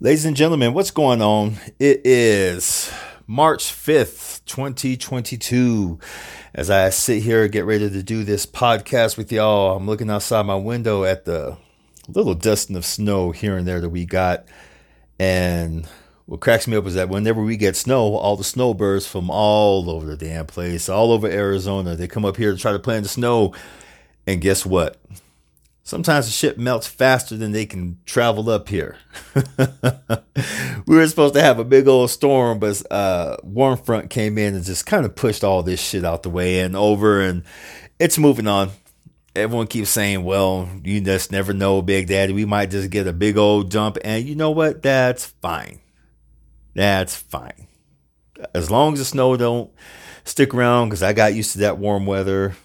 Ladies and gentlemen, what's going on? It is March 5th, 2022. As I sit here, get ready to do this podcast with y'all, I'm looking outside my window at the little dusting of snow here and there that we got. And what cracks me up is that whenever we get snow, all the snowbirds from all over the damn place, all over Arizona, they come up here to try to play in the snow. And guess what? Sometimes the ship melts faster than they can travel up here. we were supposed to have a big old storm, but uh, warm front came in and just kind of pushed all this shit out the way and over, and it's moving on. Everyone keeps saying, "Well, you just never know, Big Daddy. We might just get a big old dump," and you know what? That's fine. That's fine. As long as the snow don't stick around, because I got used to that warm weather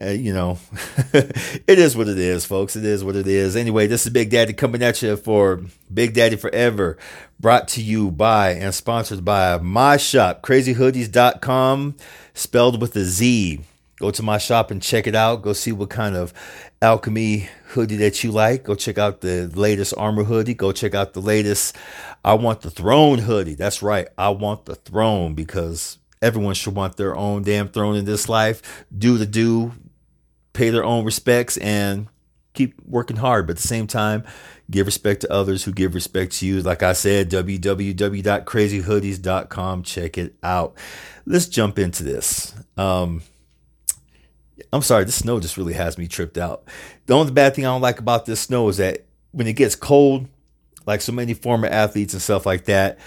uh, you know, it is what it is, folks. It is what it is. Anyway, this is Big Daddy coming at you for Big Daddy Forever, brought to you by and sponsored by my shop, crazyhoodies.com, spelled with a Z. Go to my shop and check it out. Go see what kind of alchemy hoodie that you like. Go check out the latest armor hoodie. Go check out the latest I want the throne hoodie. That's right. I want the throne because everyone should want their own damn throne in this life. Do the do, pay their own respects, and keep working hard. But at the same time, give respect to others who give respect to you. Like I said, www.crazyhoodies.com. Check it out. Let's jump into this. Um, I'm sorry, this snow just really has me tripped out. The only bad thing I don't like about this snow is that when it gets cold, like so many former athletes and stuff like that,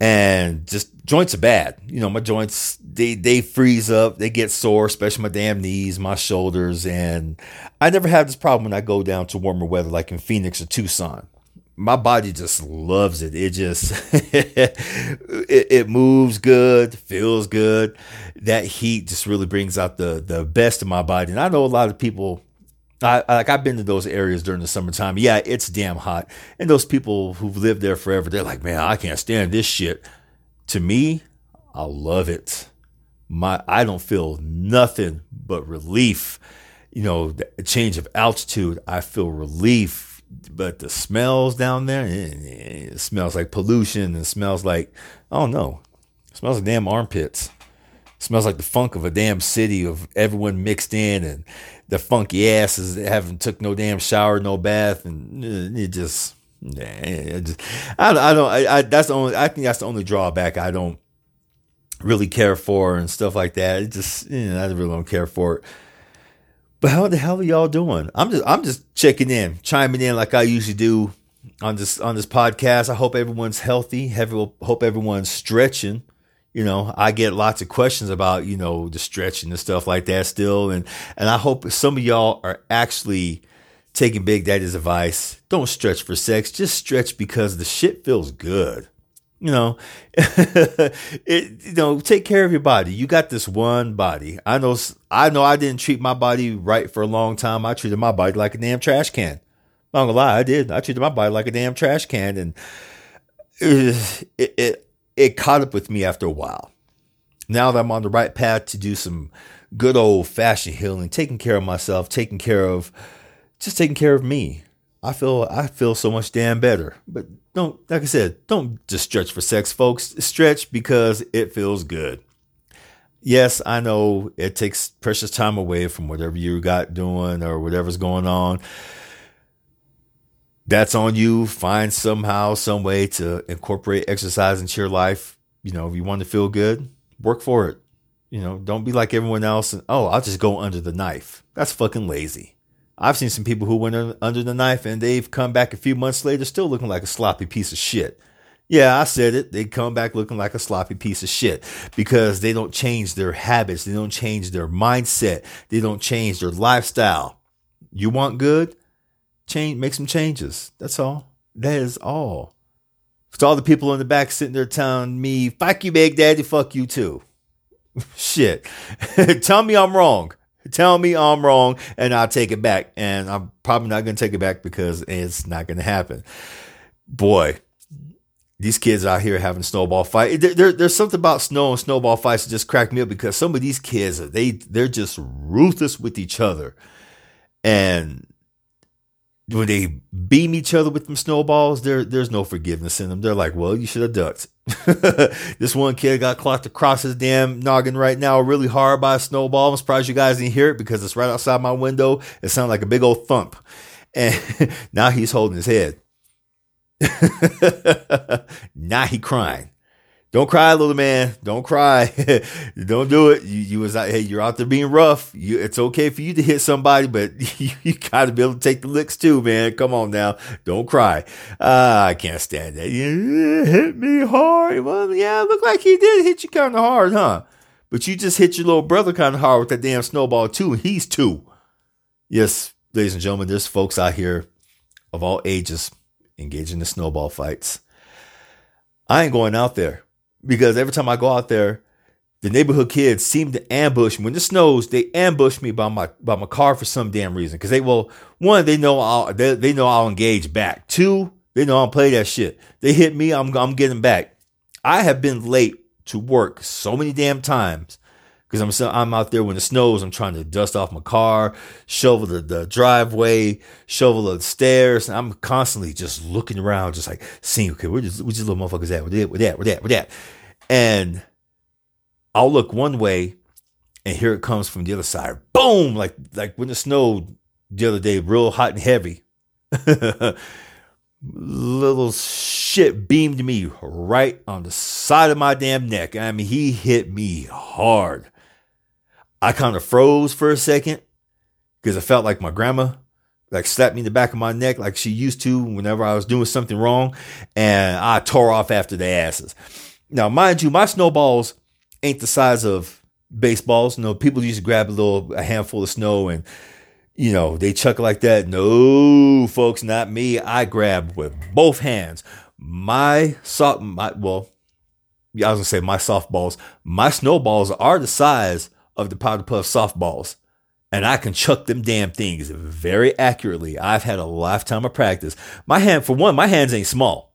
and just joints are bad. You know, my joints they they freeze up, they get sore, especially my damn knees, my shoulders, and I never have this problem when I go down to warmer weather like in Phoenix or Tucson. My body just loves it. It just it, it moves good, feels good. That heat just really brings out the the best of my body. And I know a lot of people I, like I've been to those areas during the summertime. Yeah, it's damn hot. And those people who've lived there forever, they're like, man, I can't stand this shit. To me, I love it. My I don't feel nothing but relief. You know, the change of altitude, I feel relief. But the smells down there, eh, eh, eh, it smells like pollution. It smells like, I don't know, smells like damn armpits. Smells like the funk of a damn city of everyone mixed in and the funky asses that haven't took no damn shower, no bath, and uh, it just, it just I, I don't, I, I, that's the only, I think that's the only drawback I don't really care for and stuff like that. It just, you know, I really don't care for it. But how the hell are y'all doing? I'm just, I'm just checking in, chiming in like I usually do on this on this podcast. I hope everyone's healthy. Hope everyone's stretching you know, I get lots of questions about, you know, the stretching and stuff like that still. And, and I hope some of y'all are actually taking Big Daddy's advice. Don't stretch for sex. Just stretch because the shit feels good. You know, it, you know, take care of your body. You got this one body. I know, I know I didn't treat my body right for a long time. I treated my body like a damn trash can. I'm gonna lie, I did. I treated my body like a damn trash can. And uh, it, it, it it caught up with me after a while. Now that I'm on the right path to do some good old fashioned healing, taking care of myself, taking care of just taking care of me. I feel I feel so much damn better. But don't like I said, don't just stretch for sex, folks. Stretch because it feels good. Yes, I know it takes precious time away from whatever you got doing or whatever's going on that's on you. Find somehow, some way to incorporate exercise into your life. You know, if you want to feel good, work for it. You know, don't be like everyone else and, oh, I'll just go under the knife. That's fucking lazy. I've seen some people who went under the knife and they've come back a few months later still looking like a sloppy piece of shit. Yeah, I said it. They come back looking like a sloppy piece of shit because they don't change their habits. They don't change their mindset. They don't change their lifestyle. You want good? Change, make some changes. That's all. That is all. To all the people in the back sitting there telling me, fuck you, Big Daddy, fuck you too. Shit. Tell me I'm wrong. Tell me I'm wrong and I'll take it back. And I'm probably not going to take it back because it's not going to happen. Boy, these kids out here having snowball fight. There, there, there's something about snow and snowball fights that just crack me up because some of these kids, they, they're just ruthless with each other. And when they beam each other with them snowballs, there there's no forgiveness in them. They're like, well, you should have ducked. this one kid got clocked across his damn noggin right now really hard by a snowball. I'm surprised you guys didn't hear it because it's right outside my window. It sounded like a big old thump. And now he's holding his head. now he crying. Don't cry, little man. Don't cry. Don't do it. You, you was out. Hey, you're out there being rough. You, it's okay for you to hit somebody, but you, you got to be able to take the licks too, man. Come on now. Don't cry. Uh, I can't stand that. You hit me hard. Well, yeah, look like he did hit you kind of hard, huh? But you just hit your little brother kind of hard with that damn snowball too, and he's two. Yes, ladies and gentlemen, there's folks out here of all ages engaging in snowball fights. I ain't going out there because every time I go out there, the neighborhood kids seem to ambush me. When it snows, they ambush me by my by my car for some damn reason. Because they will one, they know I'll they, they know I'll engage back. Two, they know I'll play that shit. They hit me, I'm I'm getting back. I have been late to work so many damn times because I'm I'm out there when it snows. I'm trying to dust off my car, shovel the, the driveway, shovel the stairs. I'm constantly just looking around, just like seeing, okay, where just just little motherfuckers at? Where that? Where that? Where that? Where that? And I'll look one way, and here it comes from the other side. Boom! Like like when it snowed the other day, real hot and heavy. Little shit beamed me right on the side of my damn neck. I mean, he hit me hard. I kind of froze for a second because I felt like my grandma like slapped me in the back of my neck like she used to whenever I was doing something wrong. And I tore off after the asses. Now, mind you, my snowballs ain't the size of baseballs. You know, people used to grab a little, a handful of snow and, you know, they chuck like that. No, folks, not me. I grab with both hands. My soft, my, well, I was gonna say my softballs. My snowballs are the size of the powder puff softballs. And I can chuck them damn things very accurately. I've had a lifetime of practice. My hand, for one, my hands ain't small.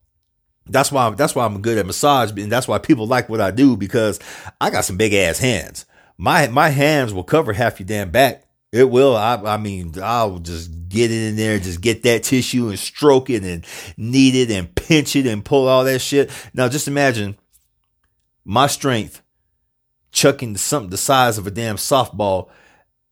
That's why that's why I'm good at massage, and that's why people like what I do because I got some big ass hands. My my hands will cover half your damn back. It will. I, I mean, I'll just get it in there, just get that tissue and stroke it and knead it and pinch it and pull all that shit. Now, just imagine my strength chucking something the size of a damn softball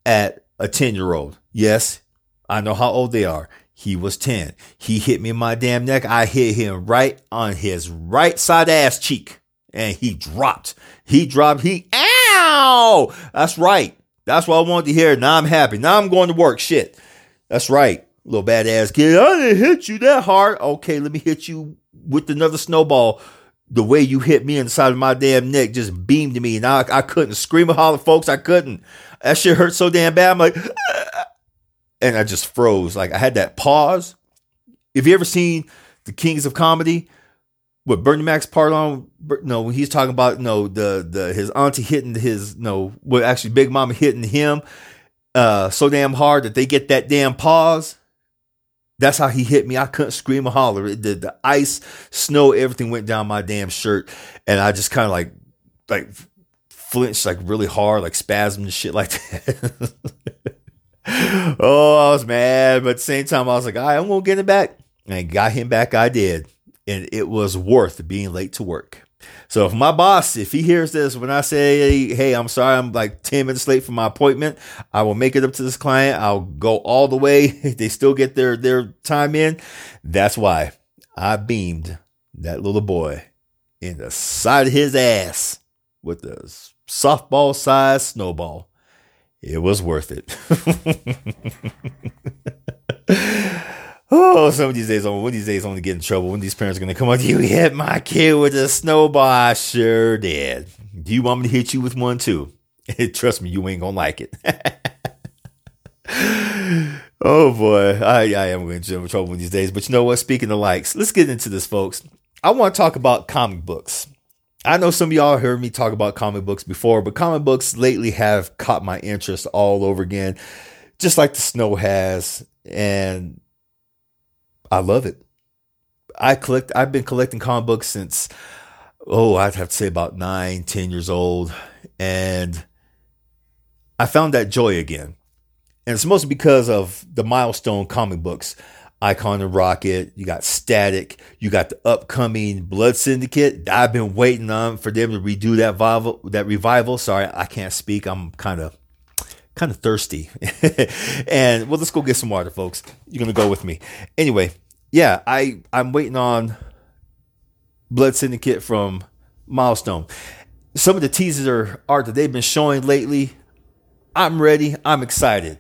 at a 10 year old. Yes, I know how old they are. He was 10. He hit me in my damn neck. I hit him right on his right side ass cheek and he dropped. He dropped. He, ow! That's right. That's what I wanted to hear. Now I'm happy. Now I'm going to work. Shit. That's right. Little badass kid. I didn't hit you that hard. Okay, let me hit you with another snowball the way you hit me inside of my damn neck just beamed me. And I, I couldn't scream or holler, folks. I couldn't. That shit hurt so damn bad. I'm like, and I just froze. Like I had that pause. Have you ever seen the Kings of Comedy? What Bernie Mac's part on? No, when he's talking about no the the his auntie hitting his no, well actually Big Mama hitting him uh so damn hard that they get that damn pause. That's how he hit me. I couldn't scream or holler. It, The, the ice, snow, everything went down my damn shirt. And I just kind of like, like flinched like really hard, like spasm and shit like that. oh, I was mad. But at the same time, I was like, all right, I'm going to get it back. And got him back. I did. And it was worth being late to work. So if my boss, if he hears this, when I say, hey, I'm sorry, I'm like 10 minutes late for my appointment, I will make it up to this client. I'll go all the way. they still get their, their time in. That's why I beamed that little boy in the side of his ass with a softball sized snowball. It was worth it. Oh, some of these days, one of these days, I'm gonna get in trouble. When these parents are gonna come up to you, hit my kid with a snowball. I sure did. Do you want me to hit you with one too? Trust me, you ain't gonna like it. oh boy, I, I am in trouble these days. But you know what? Speaking of likes, let's get into this, folks. I want to talk about comic books. I know some of y'all heard me talk about comic books before, but comic books lately have caught my interest all over again, just like the snow has. And I love it. I collect. I've been collecting comic books since oh, I'd have to say about nine, ten years old, and I found that joy again. And it's mostly because of the milestone comic books. Icon and Rocket, you got Static, you got the upcoming Blood Syndicate. I've been waiting on for them to redo that revival. That revival. Sorry, I can't speak. I'm kind of kind of thirsty. and well, let's go get some water, folks. You're gonna go with me. Anyway, yeah, I I'm waiting on Blood Syndicate from Milestone. Some of the teaser art that they've been showing lately, I'm ready. I'm excited.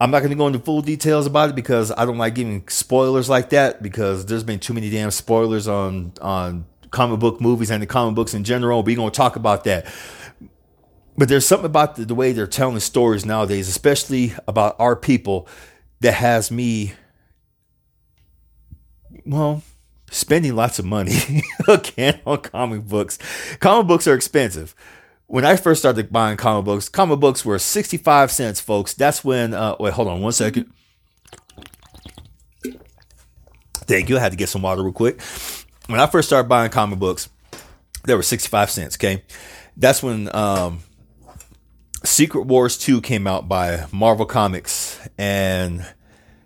I'm not going to go into full details about it because I don't like giving spoilers like that because there's been too many damn spoilers on on comic book movies and the comic books in general. We're going to talk about that. But there's something about the, the way they're telling stories nowadays, especially about our people, that has me, well, spending lots of money again on comic books. Comic books are expensive when I first started buying comic books, comic books were 65 cents, folks. That's when, uh, wait, hold on one second. Thank you. I had to get some water real quick. When I first started buying comic books, they were 65 cents, okay? That's when um, Secret Wars 2 came out by Marvel Comics, and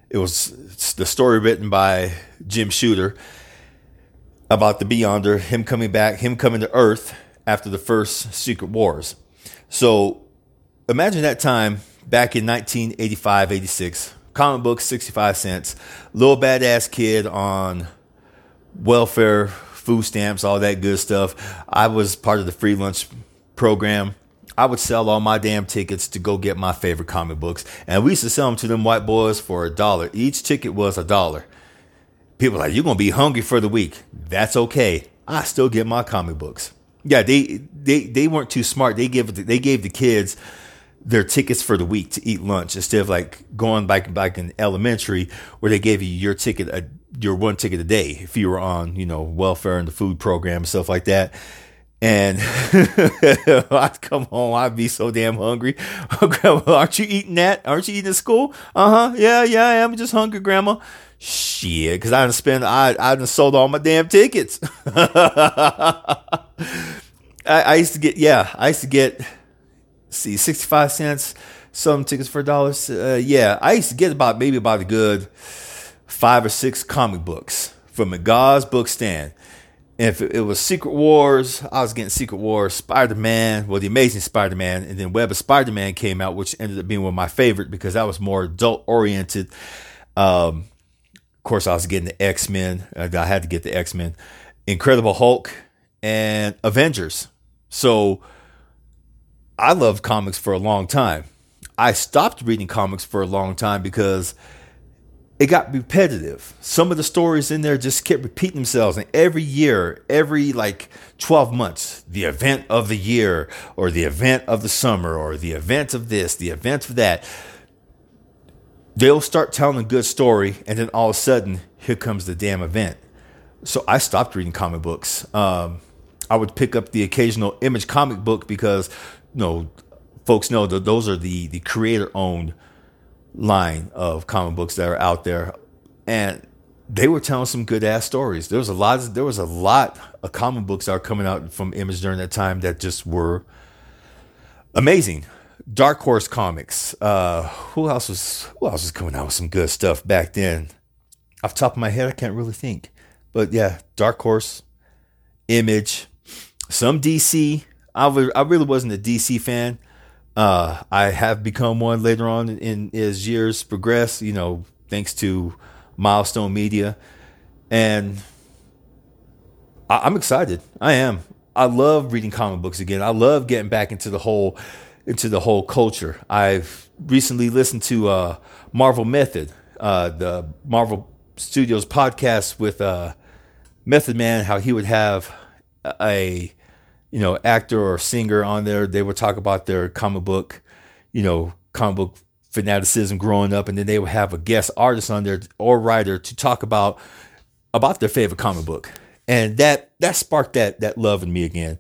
it was the story written by Jim Shooter about the Beyonder, him coming back, him coming to Earth after the first Secret Wars. So imagine that time back in 1985, 86. Comic book, 65 cents. Little badass kid on welfare, food stamps, all that good stuff. I was part of the free lunch program. I would sell all my damn tickets to go get my favorite comic books. And we used to sell them to them white boys for a dollar. Each ticket was a dollar. People like, you're going to be hungry for the week. That's okay. I still get my comic books. Yeah, they they they weren't too smart. They gave they gave the kids their tickets for the week to eat lunch instead of like going back back in elementary where they gave you your ticket a, your one ticket a day if you were on you know welfare and the food program and stuff like that. And I'd come home, I'd be so damn hungry. Grandma, aren't you eating that? Aren't you eating at school? Uh huh. Yeah, yeah, I am just hungry, Grandma. Shit, because I done spend, I I done sold all my damn tickets. I, I used to get, yeah, I used to get, see, sixty five cents, some tickets for dollars. Uh, yeah, I used to get about maybe about a good five or six comic books from a McGaw's book stand. If it was Secret Wars, I was getting Secret Wars, Spider Man, well, The Amazing Spider Man, and then Web of Spider Man came out, which ended up being one of my favorite because that was more adult oriented. Um, of course, I was getting the X Men. I had to get the X Men, Incredible Hulk, and Avengers. So I loved comics for a long time. I stopped reading comics for a long time because it got repetitive. Some of the stories in there just kept repeating themselves. And every year, every like 12 months, the event of the year, or the event of the summer, or the event of this, the event of that they'll start telling a good story, and then all of a sudden, here comes the damn event. So I stopped reading comic books. Um, I would pick up the occasional image comic book because, you know, folks know that those are the the creator owned line of comic books that are out there, and they were telling some good ass stories. There was a lot. Of, there was a lot of comic books that are coming out from Image during that time that just were amazing. Dark Horse Comics. Uh, who else was who else was coming out with some good stuff back then? Off the top of my head, I can't really think. But yeah, Dark Horse, Image, some DC. I, was, I really wasn't a DC fan. Uh, I have become one later on in, as years progress. You know, thanks to Milestone Media, and I, I'm excited. I am. I love reading comic books again. I love getting back into the whole into the whole culture. I've recently listened to uh, Marvel Method, uh, the Marvel Studios podcast with uh, Method Man, how he would have a you know actor or singer on there. They would talk about their comic book, you know, comic book fanaticism growing up, and then they would have a guest artist on there or writer to talk about about their favorite comic book, and that that sparked that that love in me again.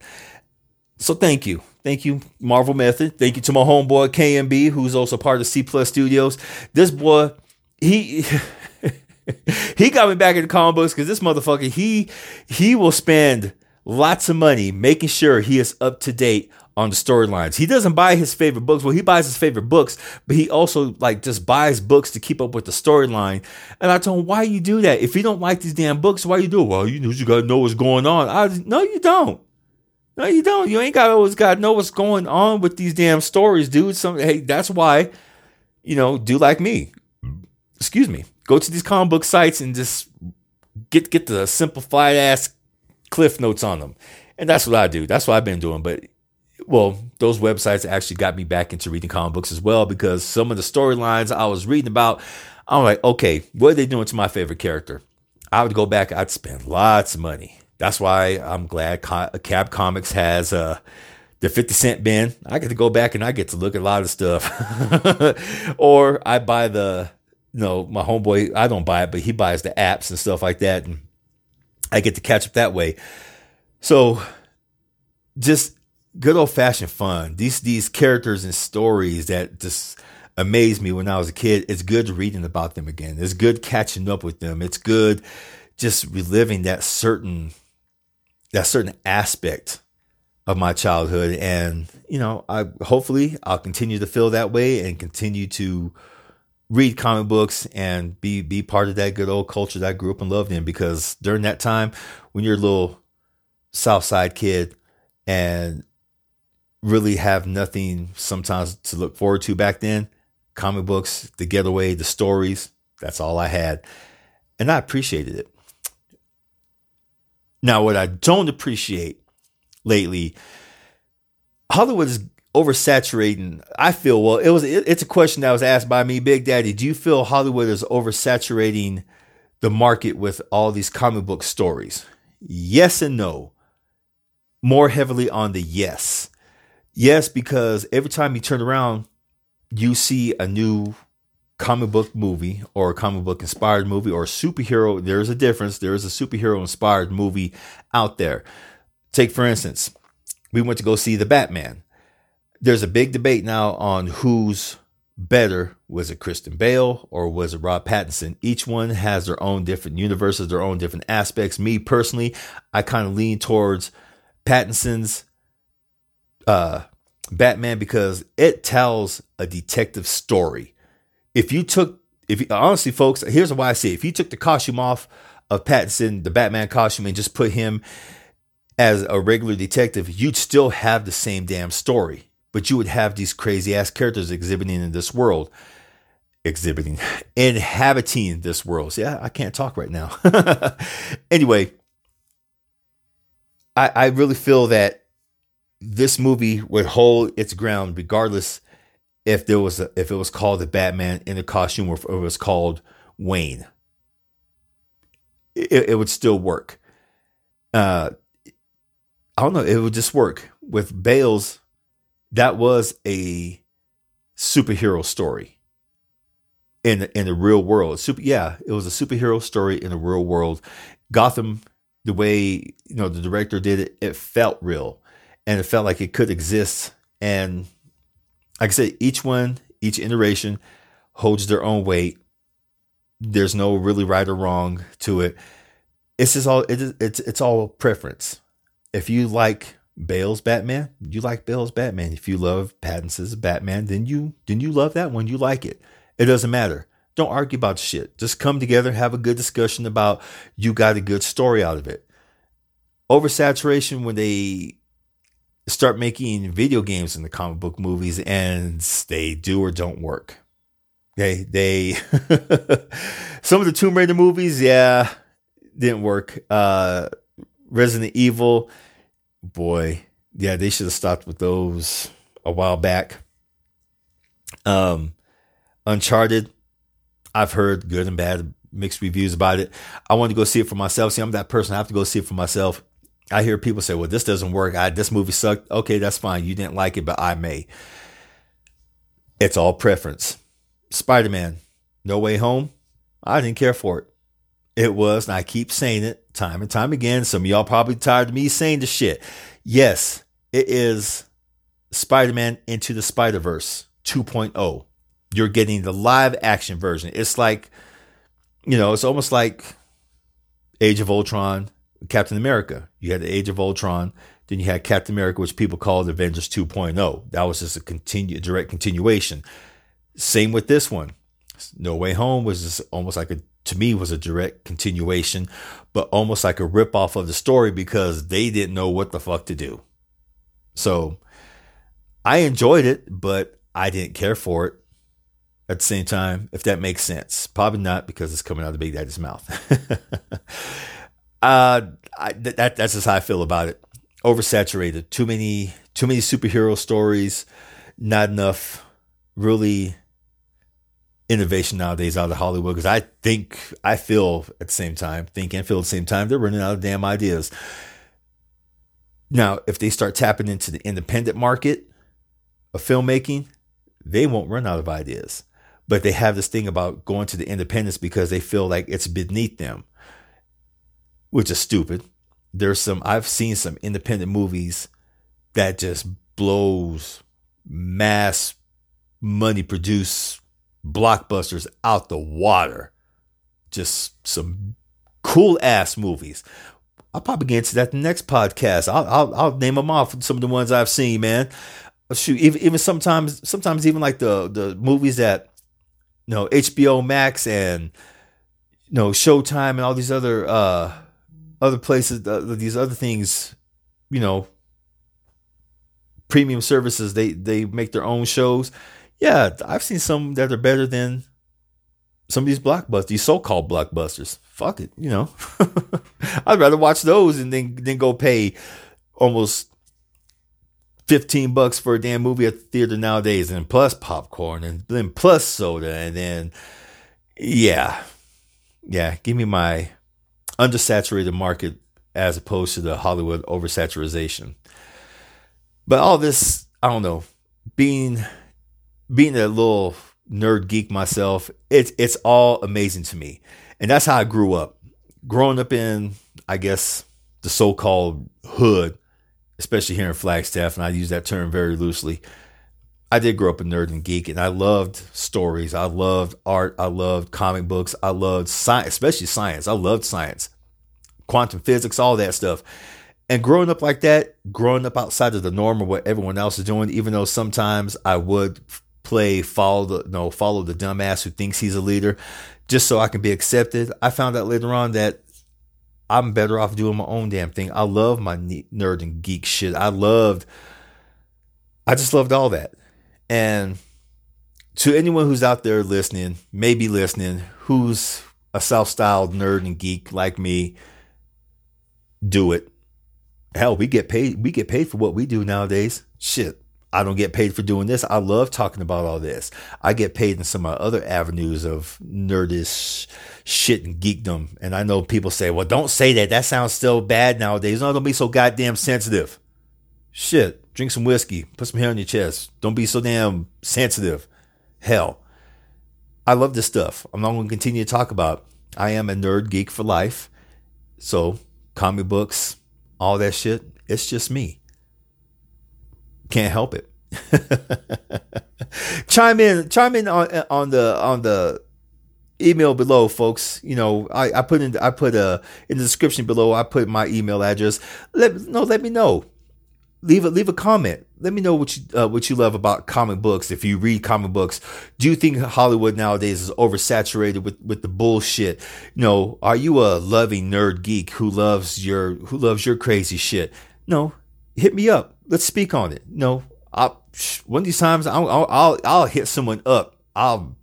So thank you. Thank you, Marvel Method. Thank you to my homeboy KMB, who's also part of C Plus Studios. This boy, he he got me back into comic books because this motherfucker, he he will spend lots of money making sure he is up to date on the storylines. He doesn't buy his favorite books. Well, he buys his favorite books, but he also like just buys books to keep up with the storyline. And I told him, why you do that? If you don't like these damn books, why you do it? Well, you know, you gotta know what's going on. I no, you don't. No, you don't. You ain't got always got to know what's going on with these damn stories, dude. Some hey, that's why, you know, do like me. Excuse me. Go to these comic book sites and just get get the simplified ass cliff notes on them. And that's what I do. That's what I've been doing. But well, those websites actually got me back into reading comic books as well because some of the storylines I was reading about, I'm like, okay, what are they doing to my favorite character? I would go back, I'd spend lots of money. That's why I'm glad Cab Comics has uh, the 50 cent bin. I get to go back and I get to look at a lot of stuff. or I buy the, you know, my homeboy, I don't buy it, but he buys the apps and stuff like that. And I get to catch up that way. So just good old fashioned fun. These these characters and stories that just amazed me when I was a kid. It's good reading about them again. It's good catching up with them. It's good just reliving that certain that certain aspect of my childhood and you know i hopefully i'll continue to feel that way and continue to read comic books and be be part of that good old culture that i grew up and loved in because during that time when you're a little south side kid and really have nothing sometimes to look forward to back then. Comic books, the getaway, the stories, that's all I had. And I appreciated it. Now, what I don't appreciate lately, Hollywood is oversaturating. I feel, well, it was it's a question that was asked by me, Big Daddy. Do you feel Hollywood is oversaturating the market with all these comic book stories? Yes and no. More heavily on the yes. Yes, because every time you turn around, you see a new comic book movie or a comic book inspired movie or a superhero. There's a difference. There is a superhero inspired movie out there. Take, for instance, we went to go see The Batman. There's a big debate now on who's better. Was it Christian Bale or was it Rob Pattinson? Each one has their own different universes, their own different aspects. Me personally, I kind of lean towards Pattinson's uh, Batman because it tells a detective story. If you took, if you, honestly, folks, here's why I say: if you took the costume off of Pattinson, the Batman costume, and just put him as a regular detective, you'd still have the same damn story, but you would have these crazy ass characters exhibiting in this world, exhibiting, inhabiting this world. See, I, can't talk right now. anyway, I, I really feel that this movie would hold its ground regardless if there was a, if it was called the Batman in a costume or if it was called Wayne. It, it would still work. Uh, I don't know. It would just work with Bale's. That was a superhero story in in the real world. Super, yeah, it was a superhero story in the real world. Gotham, the way you know the director did it, it felt real and it felt like it could exist. And like I said, each one, each iteration holds their own weight. There's no really right or wrong to it. It's just all it, it's it's all preference. If you like Bale's Batman, you like Bale's Batman. If you love Pattinson's Batman, then you then you love that one. You like it. It doesn't matter. Don't argue about shit. Just come together, have a good discussion about you got a good story out of it. Oversaturation when they start making video games in the comic book movies and they do or don't work. Okay, they some of the Tomb Raider movies, yeah, didn't work. Uh Resident Evil, boy, yeah, they should have stopped with those a while back. Um Uncharted, I've heard good and bad mixed reviews about it. I want to go see it for myself. See, I'm that person. I have to go see it for myself. I hear people say, well, this doesn't work. I, this movie sucked. Okay, that's fine. You didn't like it, but I may. It's all preference. Spider Man, No Way Home, I didn't care for it. It was, and I keep saying it time and time again. Some y'all probably tired of me saying the shit. Yes, it is Spider Man Into the Spider Verse 2.0. You're getting the live action version. It's like, you know, it's almost like Age of Ultron Captain America. You had the Age of Ultron. Then you had Captain America, which people called Avengers 2.0. That was just a continue, direct continuation. Same with this one. No Way Home was just almost like a, to me, was a direct continuation, but almost like a rip off of the story because they didn't know what the fuck to do. So I enjoyed it, but I didn't care for it at the same time, if that makes sense. Probably not because it's coming out of Big Daddy's mouth. uh, I, that, that's just how I feel about it. Oversaturated. Too many, too many superhero stories. Not enough really innovation nowadays out of Hollywood. Because I think, I feel at the same time, think and feel at the same time, they're running out of damn ideas. Now, if they start tapping into the independent market of filmmaking, they won't run out of ideas. But they have this thing about going to the independents because they feel like it's beneath them, which is stupid. There's some, I've seen some independent movies that just blows mass money produce blockbusters out the water. Just some cool ass movies. I'll probably get into that the next podcast. I'll, I'll, I'll name them off. Some of the ones I've seen, man. Shoot, even, even sometimes, sometimes even like the the movies that, you know, HBO Max and, you know, Showtime and all these other uh other places, uh, these other things, you know, premium services. They they make their own shows. Yeah, I've seen some that are better than some of these blockbusters, these so-called blockbusters. Fuck it, you know. I'd rather watch those and then then go pay almost 15 bucks for a damn movie at the theater nowadays and plus popcorn and then plus soda and then yeah. Yeah, give me my undersaturated market as opposed to the Hollywood oversaturation. But all this, I don't know, being being a little nerd geek myself, it's it's all amazing to me. And that's how I grew up. Growing up in, I guess, the so-called hood, especially here in Flagstaff, and I use that term very loosely. I did grow up a nerd and geek, and I loved stories. I loved art. I loved comic books. I loved science, especially science. I loved science, quantum physics, all that stuff. And growing up like that, growing up outside of the norm of what everyone else is doing, even though sometimes I would play follow the know follow the dumbass who thinks he's a leader just so I can be accepted. I found out later on that I'm better off doing my own damn thing. I love my nerd and geek shit. I loved I just loved all that. And to anyone who's out there listening, maybe listening, who's a self-styled nerd and geek like me, do it. Hell, we get paid we get paid for what we do nowadays. Shit. I don't get paid for doing this. I love talking about all this. I get paid in some of my other avenues of nerdish shit and geekdom. And I know people say, well, don't say that. That sounds still bad nowadays. No, don't be so goddamn sensitive. Shit. Drink some whiskey. Put some hair on your chest. Don't be so damn sensitive. Hell. I love this stuff. I'm not going to continue to talk about. It. I am a nerd geek for life. So, comic books, all that shit, it's just me. Can't help it. chime in, chime in on on the on the email below, folks. You know, I, I put in I put a in the description below. I put my email address. Let no, let me know. Leave a leave a comment. Let me know what you uh, what you love about comic books. If you read comic books, do you think Hollywood nowadays is oversaturated with with the bullshit? You know, are you a loving nerd geek who loves your who loves your crazy shit? No, hit me up. Let's speak on it. No, I'll, one of these times I'll, I'll, I'll, hit someone up. I'll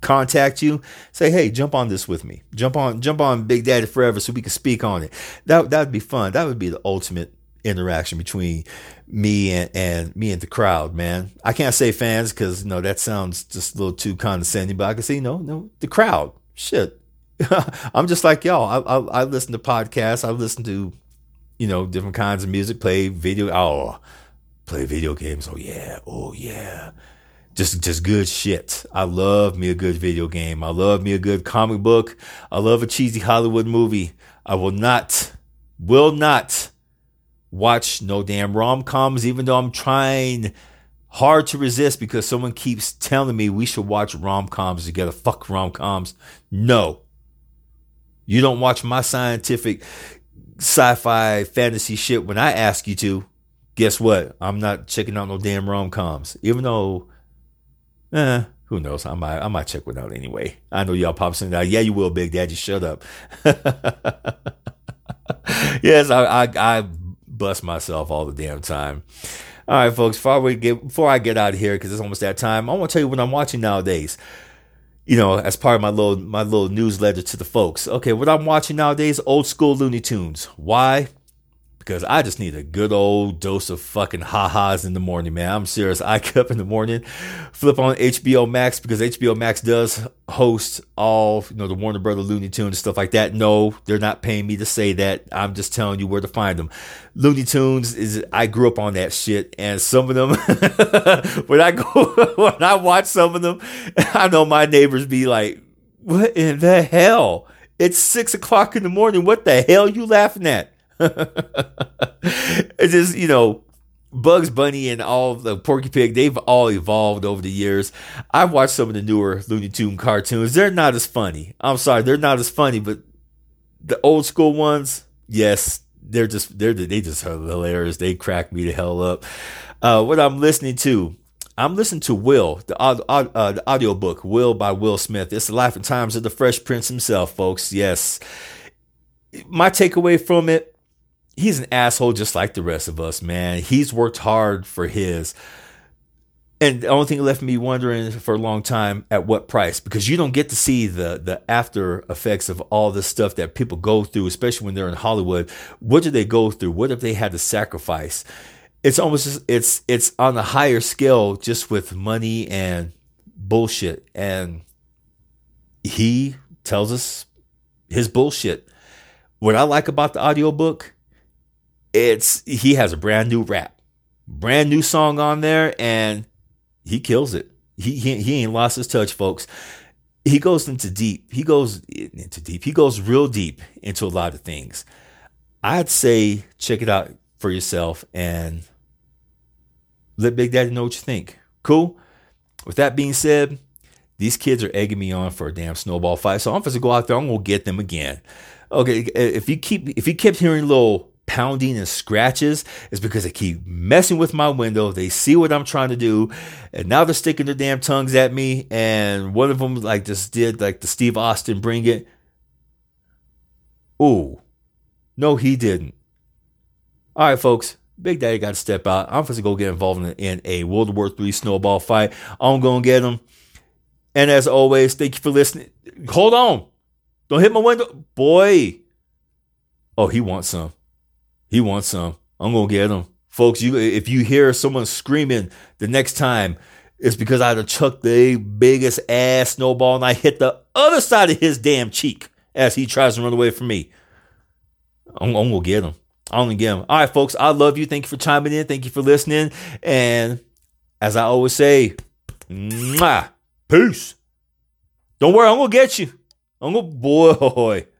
contact you, say, hey, jump on this with me. Jump on, jump on Big Daddy Forever so we can speak on it. That, that would be fun. That would be the ultimate interaction between me and, and me and the crowd, man. I can't say fans because, you know, that sounds just a little too condescending, but I can say, no, no, the crowd. Shit. I'm just like y'all. I, I, I listen to podcasts. I listen to you know, different kinds of music, play video, oh, play video games. Oh yeah, oh yeah. Just, just good shit. I love me a good video game. I love me a good comic book. I love a cheesy Hollywood movie. I will not, will not watch no damn rom coms, even though I'm trying hard to resist because someone keeps telling me we should watch rom coms together. Fuck rom coms. No. You don't watch my scientific sci-fi fantasy shit when I ask you to, guess what? I'm not checking out no damn rom coms. Even though, eh, who knows? I might I might check one out anyway. I know y'all pop something out. Yeah, you will, Big Daddy. Shut up. yes, I, I I bust myself all the damn time. All right, folks. Before we get before I get out of here, because it's almost that time, I want to tell you what I'm watching nowadays. You know, as part of my little my little newsletter to the folks. Okay, what I'm watching nowadays, old school Looney Tunes. Why? Because I just need a good old dose of fucking ha-has in the morning, man. I'm serious. I get up in the morning, flip on HBO Max because HBO Max does host all, you know, the Warner Brother Looney Tunes and stuff like that. No, they're not paying me to say that. I'm just telling you where to find them. Looney Tunes is I grew up on that shit, and some of them when I go when I watch some of them, I know my neighbors be like, "What in the hell?" It's six o'clock in the morning. What the hell you laughing at? it's just, you know, Bugs Bunny and all the Porky Pig, they've all evolved over the years. I've watched some of the newer Looney Tune cartoons. They're not as funny. I'm sorry, they're not as funny, but the old school ones, yes, they're just they're they just hilarious. They crack me the hell up. Uh, what I'm listening to, I'm listening to Will, the, uh, uh, the audio book, Will by Will Smith. It's the life and times of the Fresh Prince himself, folks. Yes. My takeaway from it, he's an asshole just like the rest of us, man. He's worked hard for his. And the only thing left me wondering for a long time at what price because you don't get to see the the after effects of all the stuff that people go through, especially when they're in Hollywood. What do they go through? What if they had to sacrifice? It's almost just, it's it's on a higher scale just with money and bullshit. And he tells us his bullshit. What I like about the audiobook it's he has a brand new rap, brand new song on there, and he kills it. He he, he ain't lost his touch, folks. He goes into deep. He goes into deep. He goes real deep into a lot of things. I'd say check it out for yourself and let Big Daddy know what you think. Cool. With that being said, these kids are egging me on for a damn snowball fight, so I'm supposed to go out there. I'm gonna get them again. Okay, if you keep if you kept hearing little pounding and scratches is because they keep messing with my window. They see what I'm trying to do, and now they're sticking their damn tongues at me. And one of them like just did like the Steve Austin bring it. Ooh, no, he didn't. All right, folks. Big Daddy got to step out. I'm supposed to go get involved in, in a World War III snowball fight. I'm going to get him. And as always, thank you for listening. Hold on. Don't hit my window. Boy. Oh, he wants some. He wants some. I'm gonna get him. Folks, you if you hear someone screaming the next time, it's because I had chucked the biggest ass snowball and I hit the other side of his damn cheek as he tries to run away from me. I'm, I'm gonna get him. I'm gonna get him. All right, folks. I love you. Thank you for chiming in. Thank you for listening. And as I always say, mwah, peace. Don't worry, I'm gonna get you. I'm gonna boy.